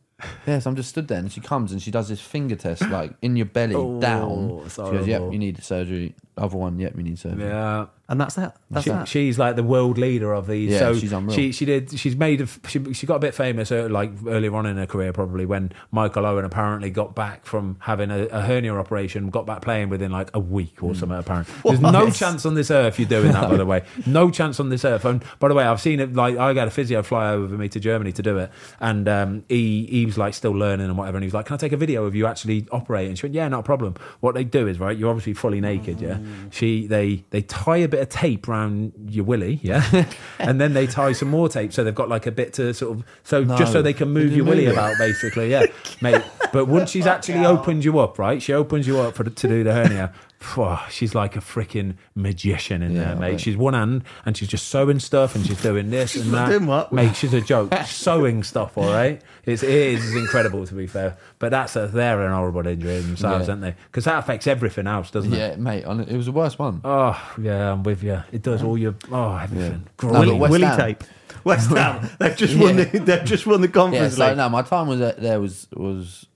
Yes, I'm just stood there, and she comes and she does this finger test, like in your belly oh, down. She goes, "Yep, you need surgery." Other one, "Yep, you need surgery." Yeah. And that's that. That's She, that. she's like the world leader of these. Yeah, so she's unreal. she she did she's made of, she she got a bit famous uh, like earlier on in her career probably when Michael Owen apparently got back from having a, a hernia operation, got back playing within like a week or something. Apparently, there's no chance on this earth you're doing that. by the way, <laughs> no chance on this earth. And by the way, I've seen it. Like I got a physio fly over with me to Germany to do it, and um, he he was like still learning and whatever. And he was like, "Can I take a video of you actually operating?" She went, "Yeah, not a problem." What they do is right, you're obviously fully naked. Yeah, she they they tie a bit of tape around your willy, yeah, <laughs> and then they tie some more tape so they've got like a bit to sort of so just so they can move your willy about, basically, yeah, <laughs> mate. But once she's actually opened you up, right, she opens you up for to do the hernia. Phew, she's like a freaking magician in Yeah, there, mate. right. She's one hand and she's just sewing stuff and she's doing this and that. doing what? Mate, she's a joke. <laughs> sewing stuff, all right. It's, it is incredible to be fair, but that's a, they're an horrible injury themselves, Yeah. aren't they? Because that affects everything else, doesn't it? Yeah, mate, it was the worst one. Oh yeah, I'm with you. It does all your oh everything. No, West Willie Ham. tape. West <laughs> Ham. They've just won. The, they've just won the Yeah, conference so league. no, my time was uh, there was was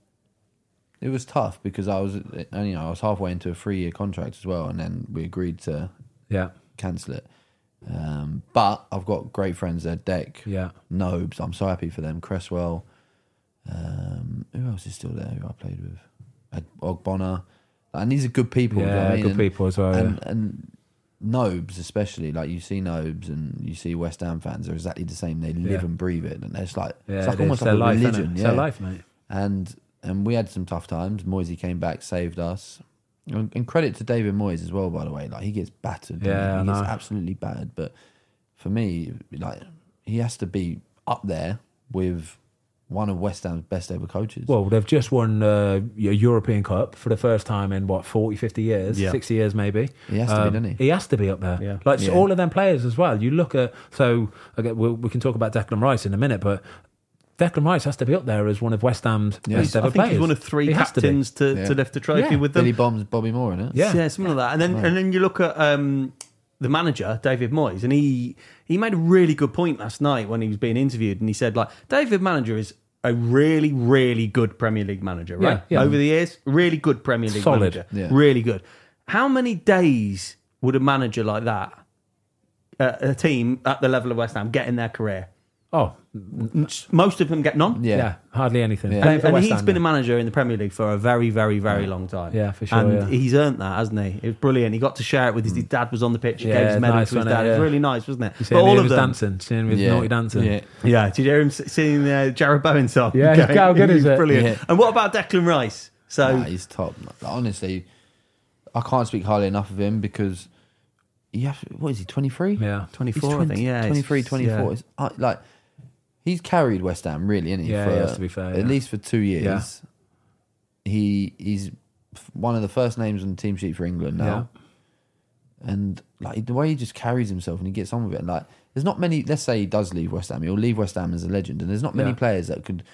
it was tough because I was, uh, you know, I was halfway into a three-year contract as well, and then we agreed to Yeah. cancel it. Um, but I've got great friends there, Deck, Yeah. Nobes. I'm so happy for them. Cresswell. Um, who else is still there? Who I played with? Ogbonna. And these are good people. do you know Yeah, I mean? good And- people as well. and, yeah. and Nobes especially, like you see Nobes and you see West Ham fans are exactly the same. They live Yeah. and breathe it, and it's like Yeah, it's like it almost like a life, religion. It's their life, mate. and and we had some tough times. Moyesy came back, saved us. And, and credit to David Moyes as well, by the way. Like he gets battered. Yeah, he, I he gets absolutely battered. But for me, like he has to be up there with one of West Ham's best ever coaches. Well, they've just won uh, a European Cup for the first time in what 40, 50 years, Yeah. 60 years maybe. He has to be, doesn't he? He has to be up there. Yeah. Like so Yeah. all of them players as well. You look at so okay, we we can talk about Declan Rice in a minute, but Declan Rice has to be up there as one of West Ham's Yeah. best I ever think players. he's one of three He has to captains to, Yeah. to lift the trophy Yeah. with them. Billy Bonds, Bobby Moore, in it. Yeah. yeah, something like that. And then and then you look at um, the manager David Moyes, and he he made a really good point last night when he was being interviewed, and he said like David Manager is a really really good Premier League manager, right? Yeah, yeah. Over the years, really good Premier League Solid. manager, Yeah. really good. How many days would a manager like that, uh, a team at the level of West Ham, get in their career? Oh, Most of them get none. yeah, Yeah. hardly anything. Yeah. And, for and he's Ham, been a manager in the Premier League for a very, very, very long time. Yeah, for sure, And yeah. he's earned that, hasn't he? It was brilliant. He got to share it with his, his dad was on the pitch. He Yeah, gave his medal nice, to his wasn't it? dad. It was really nice, wasn't it? You see But him, all he of was them. dancing, seeing him with Yeah. naughty dancing. Yeah. Yeah, did you hear him singing the Jarrod Bowen song? Yeah, how <laughs> good is it? Brilliant. Yeah. And what about Declan Rice? So Nah, he's top. Honestly, I can't speak highly enough of him because he have, what is he, 23? Yeah. 24, I think. Yeah, 23, 24. yeah. It's, uh, like, he's carried West Ham, really, isn't he? Yeah, for, he has to be fair, At yeah. least for two years. He He's one of the first names on the team sheet for England now. And like the way he just carries himself and he gets on with it. and Like, there's not many, let's say he does leave West Ham, he'll leave West Ham as a legend. And there's not many players that could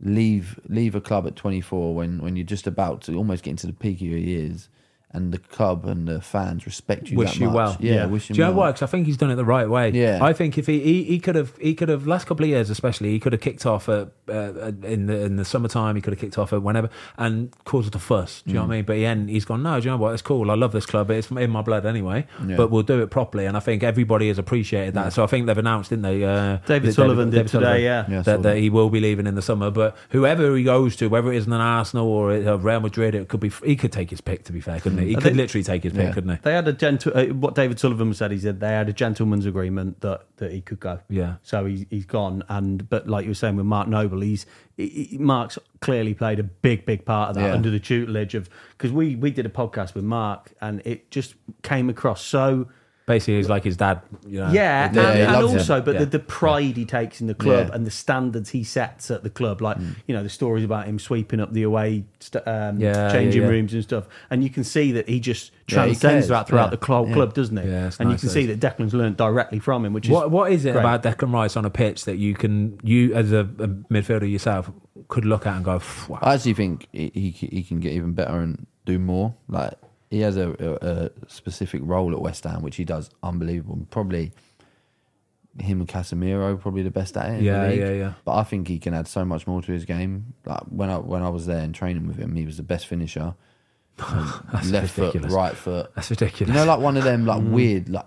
leave leave a club at 24 when, when you're just about to almost get into the peak of your years and the club and the fans respect you wish that you much. well. Yeah, wish him Do you know well. what? 'Cause I think he's done it the right way. Yeah. I think if he, he, he could have he could have last couple of years especially he could have kicked off at, uh, in the in the summertime he could have kicked off at whenever and caused a fuss. Do you know what I Mm. mean? But then he's gone. No, do you know what? It's cool. I love this club. It's in my blood anyway. Yeah. But we'll do it properly. And I think everybody has appreciated that. So I think they've announced, didn't they? Uh, David that Sullivan did today, Sullivan, yeah. Yeah, I saw that, that that. he will be leaving in the summer. But whoever he goes to, whether it is an Arsenal or a Real Madrid, it could be. He could take his pick. To be fair, couldn't he? He I could think- literally take his pick, Yeah. couldn't he? They had a gentle. Uh, what David Sullivan said, he said they had a gentleman's agreement that, that he could go. Yeah. So he's he's gone, and but like you were saying with Mark Noble, he's he, he- Mark's clearly played a big big part of that Yeah. under the tutelage of because we we did a podcast with Mark, and it just came across so. Basically, he's like his dad. You know, Yeah, and, Yeah, he and loves also, him. but Yeah. the, the pride he takes in the club Yeah. and the standards he sets at the club, like you know the stories about him sweeping up the away st- um, Yeah, changing yeah, yeah. rooms and stuff, and you can see that he just Yeah, he transcends cares. that throughout Yeah. the club, Yeah. club, doesn't he? Yeah, it's and you can that see that Declan's learned directly from him, which is What what is it great. about Declan Rice on a pitch that you can you as a, a midfielder yourself could look at and go, wow. I actually think he, he he can get even better and do more. Like he has a, a, a specific role at West Ham, which he does unbelievable. Probably him and Casemiro probably the best at it. in the Yeah, league. yeah, yeah. But I think he can add so much more to his game. Like when I when I was there and training with him, he was the best finisher. <laughs> Left ridiculous. foot, right foot. That's ridiculous. You know, like one of them, like mm. weird, like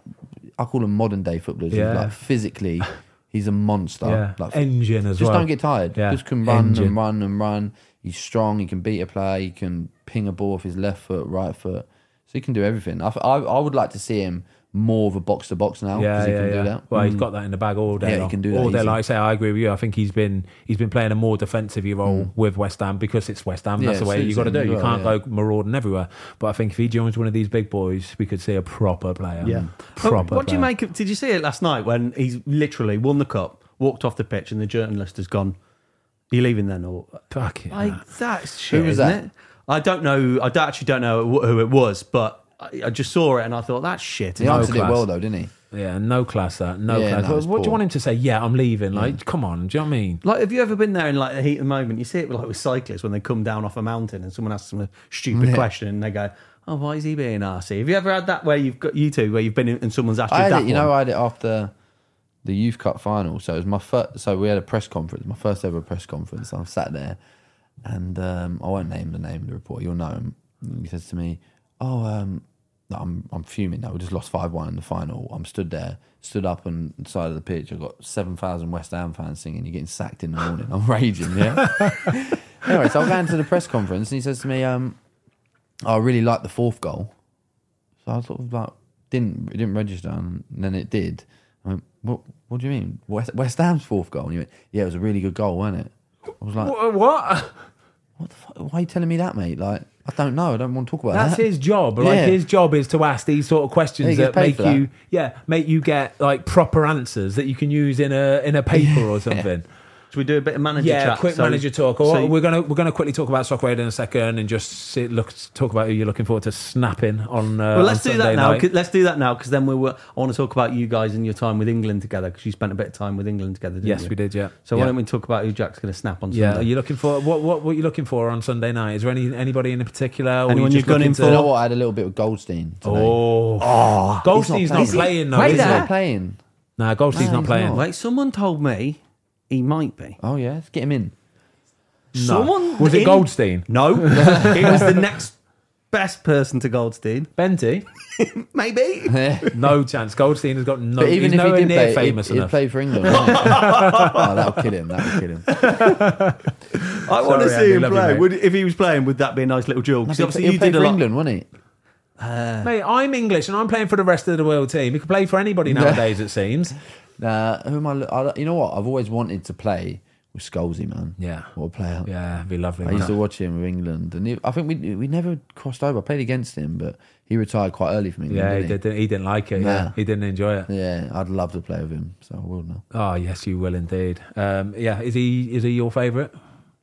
I call them modern day footballers. Yeah. Like physically, <laughs> he's a monster. yeah, Like engine as just well. Just don't get tired. Yeah. Just can run Engine. and run and run. He's strong. He can beat a player. He can ping a ball with his left foot, right foot. So he can do everything. I, I, I would like to see him more of a box to box now Yeah, he yeah, can yeah. do that. Mm. Well, he's got that in the bag all day. Yeah, he can do that all day. easy. Like I say, I agree with you. I think he's been he's been playing a more defensive role with West Ham because it's West Ham. Mm. Yeah, That's the way you suits got to do. as You can't yeah. go marauding everywhere. But I think if he joins one of these big boys, we could see a proper player. Yeah. proper. What, what do you make of? Did you see it last night when he's literally won the cup, walked off the pitch, and the journalist has gone? Are you leaving then, or Fuck it. like that's shit, was isn't that? it? I don't know. I don't- actually don't know who it was, but I, I just saw it and I thought that's shit. He No answered it well though, didn't he? Yeah, no class. That no Yeah, class. no, what it's what do you poor. want him to say? Yeah, I'm leaving. Like, come on. Do you know what I mean? Like, have you ever been there in like the heat of the moment? You see it like with cyclists when they come down off a mountain and someone asks them a stupid Yeah. question and they go, "Oh, why is he being arsey?" Have you ever had that where you've got you two where you've been in, and someone's asked you I had that it, you one? know, I had it after the youth cup final. So it was my first. So we had a press conference, my first ever press conference. I sat there, and um, I won't name the name of the reporter. You'll know him. And he says to me, "Oh, um, no, I'm I'm fuming now. We just lost five one in the final. I'm stood there, stood up on the side of the pitch. I've got seven thousand West Ham fans singing. You're getting sacked in the morning. I'm <laughs> raging. Yeah. <laughs> anyway, so I go into the press conference and he says to me, um, "I really like the fourth goal." So I sort of like didn't it didn't register, and then it did. I went, "What? What do you mean? West, West Ham's fourth goal?" And he went, "Yeah, it was a really good goal, wasn't it?" I was like, Wha- What? what the fuck? Why are you telling me that, mate? Like, I don't know. I don't want to talk about that. That's that. his job. Like Yeah. his job is to ask these sort of Yeah, questions he that gets paid make for that. you, yeah, make you get like proper answers that you can use in a in a paper <laughs> or something. Should we do a bit of manager Yeah, chat? quick So- manager talk. so- Or we're gonna we're gonna quickly talk about Soccer Aid in a second and just see, look talk about who you're looking forward to snapping on. Uh, well, let's on do that now. Let's do that now because then we were. I want to talk about you guys and your time with England together because you spent a bit of time with England together. Didn't Yes, you? we did. Yeah. So yeah. why don't we talk about who Jack's going to snap on Yeah, are you looking for what? What? What are you looking for on Sunday night? Is there any anybody in particular? or Anyone you you've just gone looking in to- Do you know for? what? I had a little bit with Goldstein. Today. Oh, oh, Goldstein's not playing. playing though. Wait is there. He's he? not playing. Nah, Goldstein's No, not playing. not. Wait, someone told me he might be. Oh yeah, let's get him in. No. Someone was it in- Goldstein? No, <laughs> it was the next best person to Goldstein. Benty? <laughs> Maybe. <laughs> No chance. Goldstein has got no. But even he's if he did near play, famous he'd, he'd enough. play for England. wouldn't he? oh, that'll kill him. That'll kill him. I want to Sorry, see Andy, him love you, play. mate. Would, if he was playing, would that be a nice little duel? Because He'd obviously you play did a for lot. England, wouldn't he? Mate, I'm English and I'm playing for the rest of the world team. He can play for anybody nowadays, it seems. Nah, who am I, I? You know what? I've always wanted to play with Scholesy, man. Yeah. What a player. Yeah, it'd be lovely. I used to watch him with England, and he, I think we we never crossed over. I played against him, but he retired quite early from England. Yeah, he, didn't did, he didn't like it. Yeah, he didn't enjoy it. Yeah, I'd love to play with him, so I will now. Oh yes, you will indeed. Um, yeah, is he is he your favourite?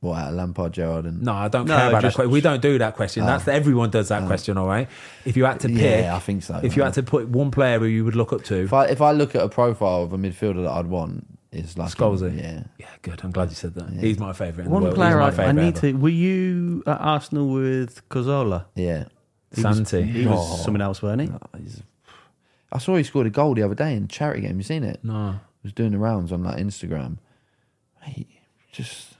What out of Lampard, Gerrard, and No, I don't No, care about just- that question. We don't do that question. That's ah. everyone does that ah. question. All right. If you had to pick, Yeah, I think so, If you had to put one player who you would look up to, if I if I look at a profile of a midfielder that I'd want, it's like Scholesy. Yeah, Yeah, good. I'm glad you said that. He's my favourite. One world. player He's my I, I need ever. to. Were you at Arsenal with Cazorla? yeah. He was- Santi. He was Oh. something else, weren't he? Oh, I saw he scored a goal the other day in a charity game. You seen it? No. He was doing the rounds on like Instagram. He just,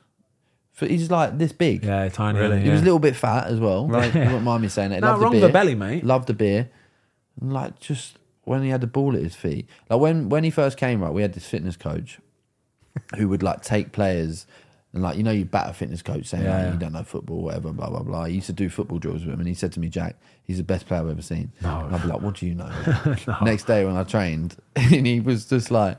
for, he's like this big. Yeah, tiny. Really? isn't He was a yeah. little bit fat as well. Right. You wouldn't mind me saying it. He <laughs> No, loved the wrong beer. the belly, mate. Loved the beer. And like just when he had the ball at his feet. Like when when he first came, right, we had this fitness coach <laughs> who would like take players and like you know you bat a fitness coach saying Yeah, like, yeah. you don't know football, whatever, blah blah blah. He used to do football drills with him, and he said to me, Jack, he's the best player I've ever seen. No. And I'd be like, what do you know? <laughs> Next day when I trained, and he was just like.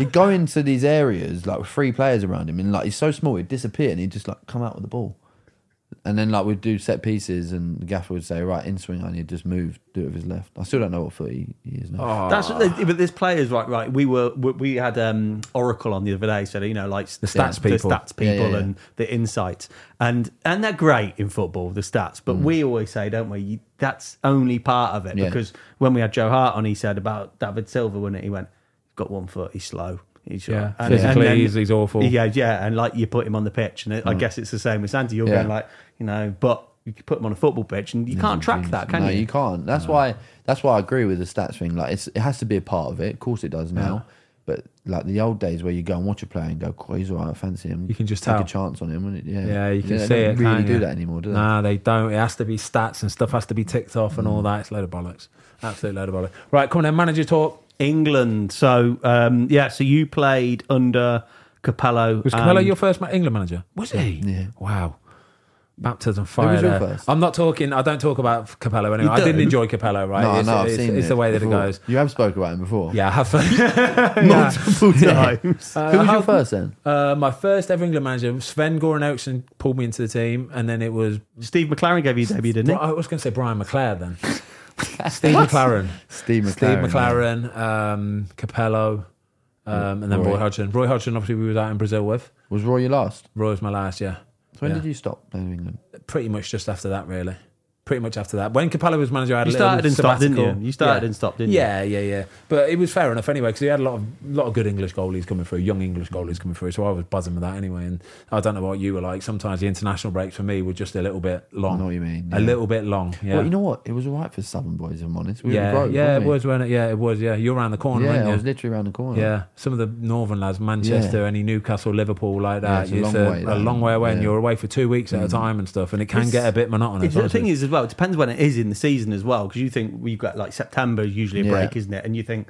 He'd go into these areas like with three players around him, and like he's so small, he'd disappear, and he'd just like come out with the ball. And then like we'd do set pieces, and the gaffer would say, "Right, in swing," and he'd just move, do it with his left. I still don't know what foot he, he is now. That's what they, but there's players right, right. We were we, we had um, Oracle on the other day, so you know, like the stats people. the stats people, yeah, yeah. and the insights, and and they're great in football, the stats. But we always say, don't we? You, that's only part of it Yeah. because when we had Joe Hart on, he said about David Silva, when it? He went, he's got one foot, he's slow. He's Yeah, and- physically and then- he's- he's awful. Yeah, yeah, and like you put him on the pitch, and it, I mm. guess it's the same with Santi. You're Yeah. going like, you know, but you can put him on a football pitch, and you can't track that, can no, you? you can't. That's why. That's why I agree with the stats thing. Like it's, it has to be a part of it. Of course, it does now. But like the old days where you go and watch a player and go, "Oh, he's all right, I fancy him." You can just take tell. a chance on him. wouldn't it? Yeah, Yeah, you can they see don't it. Really can't do you? that anymore, do they? Nah, they don't. It has to be stats and stuff has to be ticked off and all that. It's a load of bollocks. Absolute load of bollocks. Right, come on then. Manager talk. England. So um, yeah, so you played under Capello. Was Capello and- your first ma- England manager? Was he? Yeah. Wow. Baptism fire. Who was your first? I'm not talking. I don't talk about Capello anyway. You I didn't enjoy Capello. Right? No, it's, no, I've it's, seen it's it the way that before. it goes. You have spoken about him before. Yeah, I have. <laughs> multiple times. Uh, Who was how- your first then? Uh, my first ever England manager, Sven Goran Eriksson, pulled me into the team, and then it was. Steve McClaren gave you a debut, didn't he? I was going to say Brian McLaren then. <laughs> Steve McClaren. Steve McClaren. Steve McClaren, um, Capello, um, and then Roy. Roy. Hodgson. Roy Hodgson, obviously, we was out in Brazil with. Was Roy your last? Roy was my last, yeah. So when Yeah. did you stop playing England? Pretty much just after that, really. Pretty much after that. When Capello was manager, I had You a little started and stopped, didn't you? You started Yeah. and stopped, didn't you? yeah, yeah, yeah. But it was fair enough anyway because he had a lot of lot of good English goalies coming through, young English goalies coming through. So I was buzzing with that anyway. And I don't know what you were like. Sometimes the international breaks for me were just a little bit long. I know what you mean, A little bit long. Yeah. Well, you know what? It was all right for Southern boys, if I'm honest. We yeah, were broke, yeah, it we? was, it? Yeah, it was. Yeah, you're around the corner, Yeah, I was literally around the corner. Yeah, some of the northern lads, Manchester, Yeah. any Newcastle, Liverpool, like Yeah, that. it's a long way, a long way away, and Yeah. Mm. you're away for two weeks at a time and stuff, and it can get a bit monotonous. The thing is, as well, it depends when it is in the season as well, because you think we've got like September is usually a Yeah. break, isn't it? And you think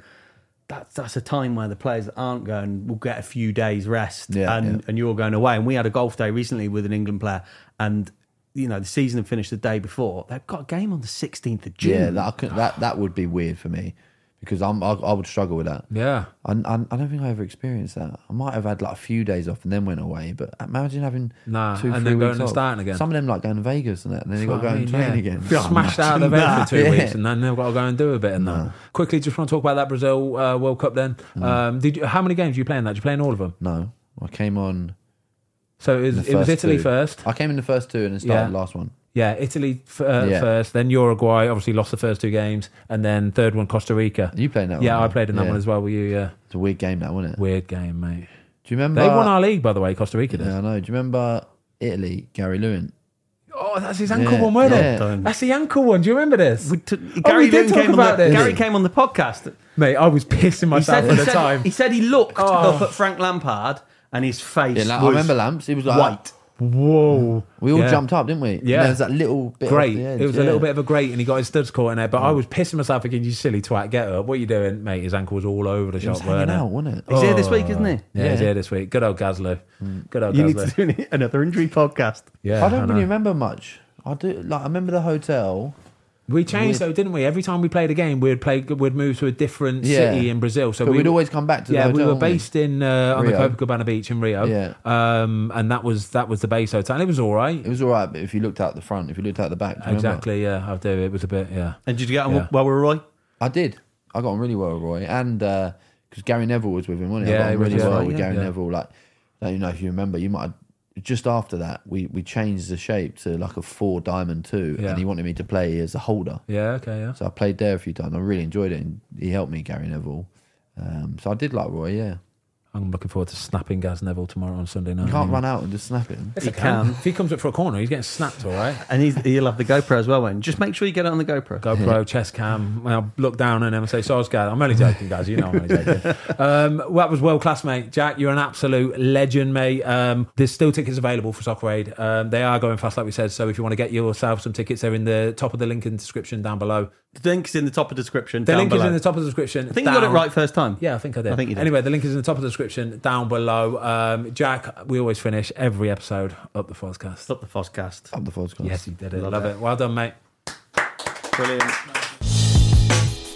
that's that's a time where the players that aren't going will get a few days rest, Yeah, and yeah. and you're going away. And we had a golf day recently with an England player, and you know the season had finished the day before. They've got a game on the 16th of June. Yeah, that, that that would be weird for me because I'm I, I would struggle with that. yeah. I, I, I don't think I ever experienced that. I might have had like a few days off and then went away, but imagine having Nah, two, and three then going weeks and off. starting again. Some of them like going to Vegas and that, and then you got to go I mean, and train yeah. again. Smashed out of the bed for two <laughs> Yeah. weeks, and then they've got to go and do a bit in that. Quickly, just want to talk about that Brazil uh, World Cup. Then, Mm. um, did you, how many games did you play in that? Did you play in all of them? No, I came on. So it was, it was Italy two. first. I came in the first two and then started Yeah. the last one. Yeah, Italy f- uh, Yeah. first, then Uruguay. Obviously, lost the first two games, and then third one Costa Rica. You played in that one. yeah, one? I played in that Yeah. one as well with you. Yeah, It's a weird game, that wasn't it? weird game, mate. Do you remember? They won our league, by the way. Costa Rica did. Yeah, I know. Do you remember Italy? Gary Lewin. Oh, that's his ankle Yeah, one, wasn't yeah. it? That's the ankle one. Do you remember this? We t- Oh, Gary we did Newton talk came about on the, this. Gary came on the podcast. Mate, I was pissing myself he at the said, time. He said he looked Oh. up at Frank Lampard and his face Yeah, like, I was remember Lamps. He was like white. Whoa. We all Yeah. jumped up, didn't we? And Yeah. There was that little bit. Great. The edge, it was a little bit of a great, and he got his studs caught in there. But I mm. was pissing myself thinking, "You silly twat, get up! What are you doing, mate?" His ankle was all over the It shop, was hanging out, wasn't it? He's here this oh. week, isn't he? Yeah, he's here this week. Good old Gaslow. Mm. Good old You need to do another injury podcast. Yeah, I don't know. really remember much. I do like. I remember the hotel. We changed We'd- though, didn't we? Every time we played a game, we'd play, we'd move to a different Yeah. city in Brazil. So But we we'd always come back to the yeah, we were wouldn't we? based in uh, on the Copacabana beach in Rio. Yeah. um, and that was that was the base hotel. And it was all right. It was all right, but if you looked out the front, if you looked out the back, do you remember? Exactly. Yeah, I do. It was a bit. Yeah. And did you get on Yeah. well with Roy? I did. I got on really well with Roy, and because Gary Neville was with him, wasn't he? Yeah, I got on was, really yeah. well with Yeah. Gary Yeah. Neville. Like, I don't know if you remember, you might have, just after that we we changed the shape to like a four diamond two, Yeah. and he wanted me to play as a holder. Yeah. Okay. Yeah. So I played there a few times. I really enjoyed it, and he helped me, Gary Neville. Um, so I did like Roy. Yeah, I'm looking forward to snapping Gaz Neville tomorrow on Sunday night. you can't run out and just snap him. Yes, He can. can. If he comes up for a corner, he's getting snapped. All right. And he's, he'll have the GoPro as well, Wayne. Just make sure you get it on the GoPro. GoPro, <laughs> chest cam. I'll look down and then say, "So, Gaz." I'm only joking, guys. You know I'm only joking. <laughs> Um, well, that was world class, mate. Jack, you're an absolute legend, mate. Um, there's still tickets available for Soccer Aid. Um, they are going fast, like we said. So if you want to get yourself some tickets, they're in the top of the link in the description down below. The link's in the top of the description. The down link is in the top of the description. I think you got it right first time. Yeah, I think I did. I think you did. Anyway, the link is in the top of the description down below. Um, Jack, we always finish every episode up the Fozcast. Up the Fozcast. Up the podcast. Yes, he did it. Love Love, it. it. Well done, mate. Brilliant.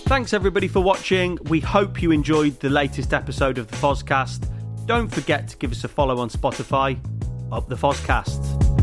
Thanks everybody for watching. We hope you enjoyed the latest episode of the Fozcast. Don't forget to give us a follow on Spotify. Up the Fozcast.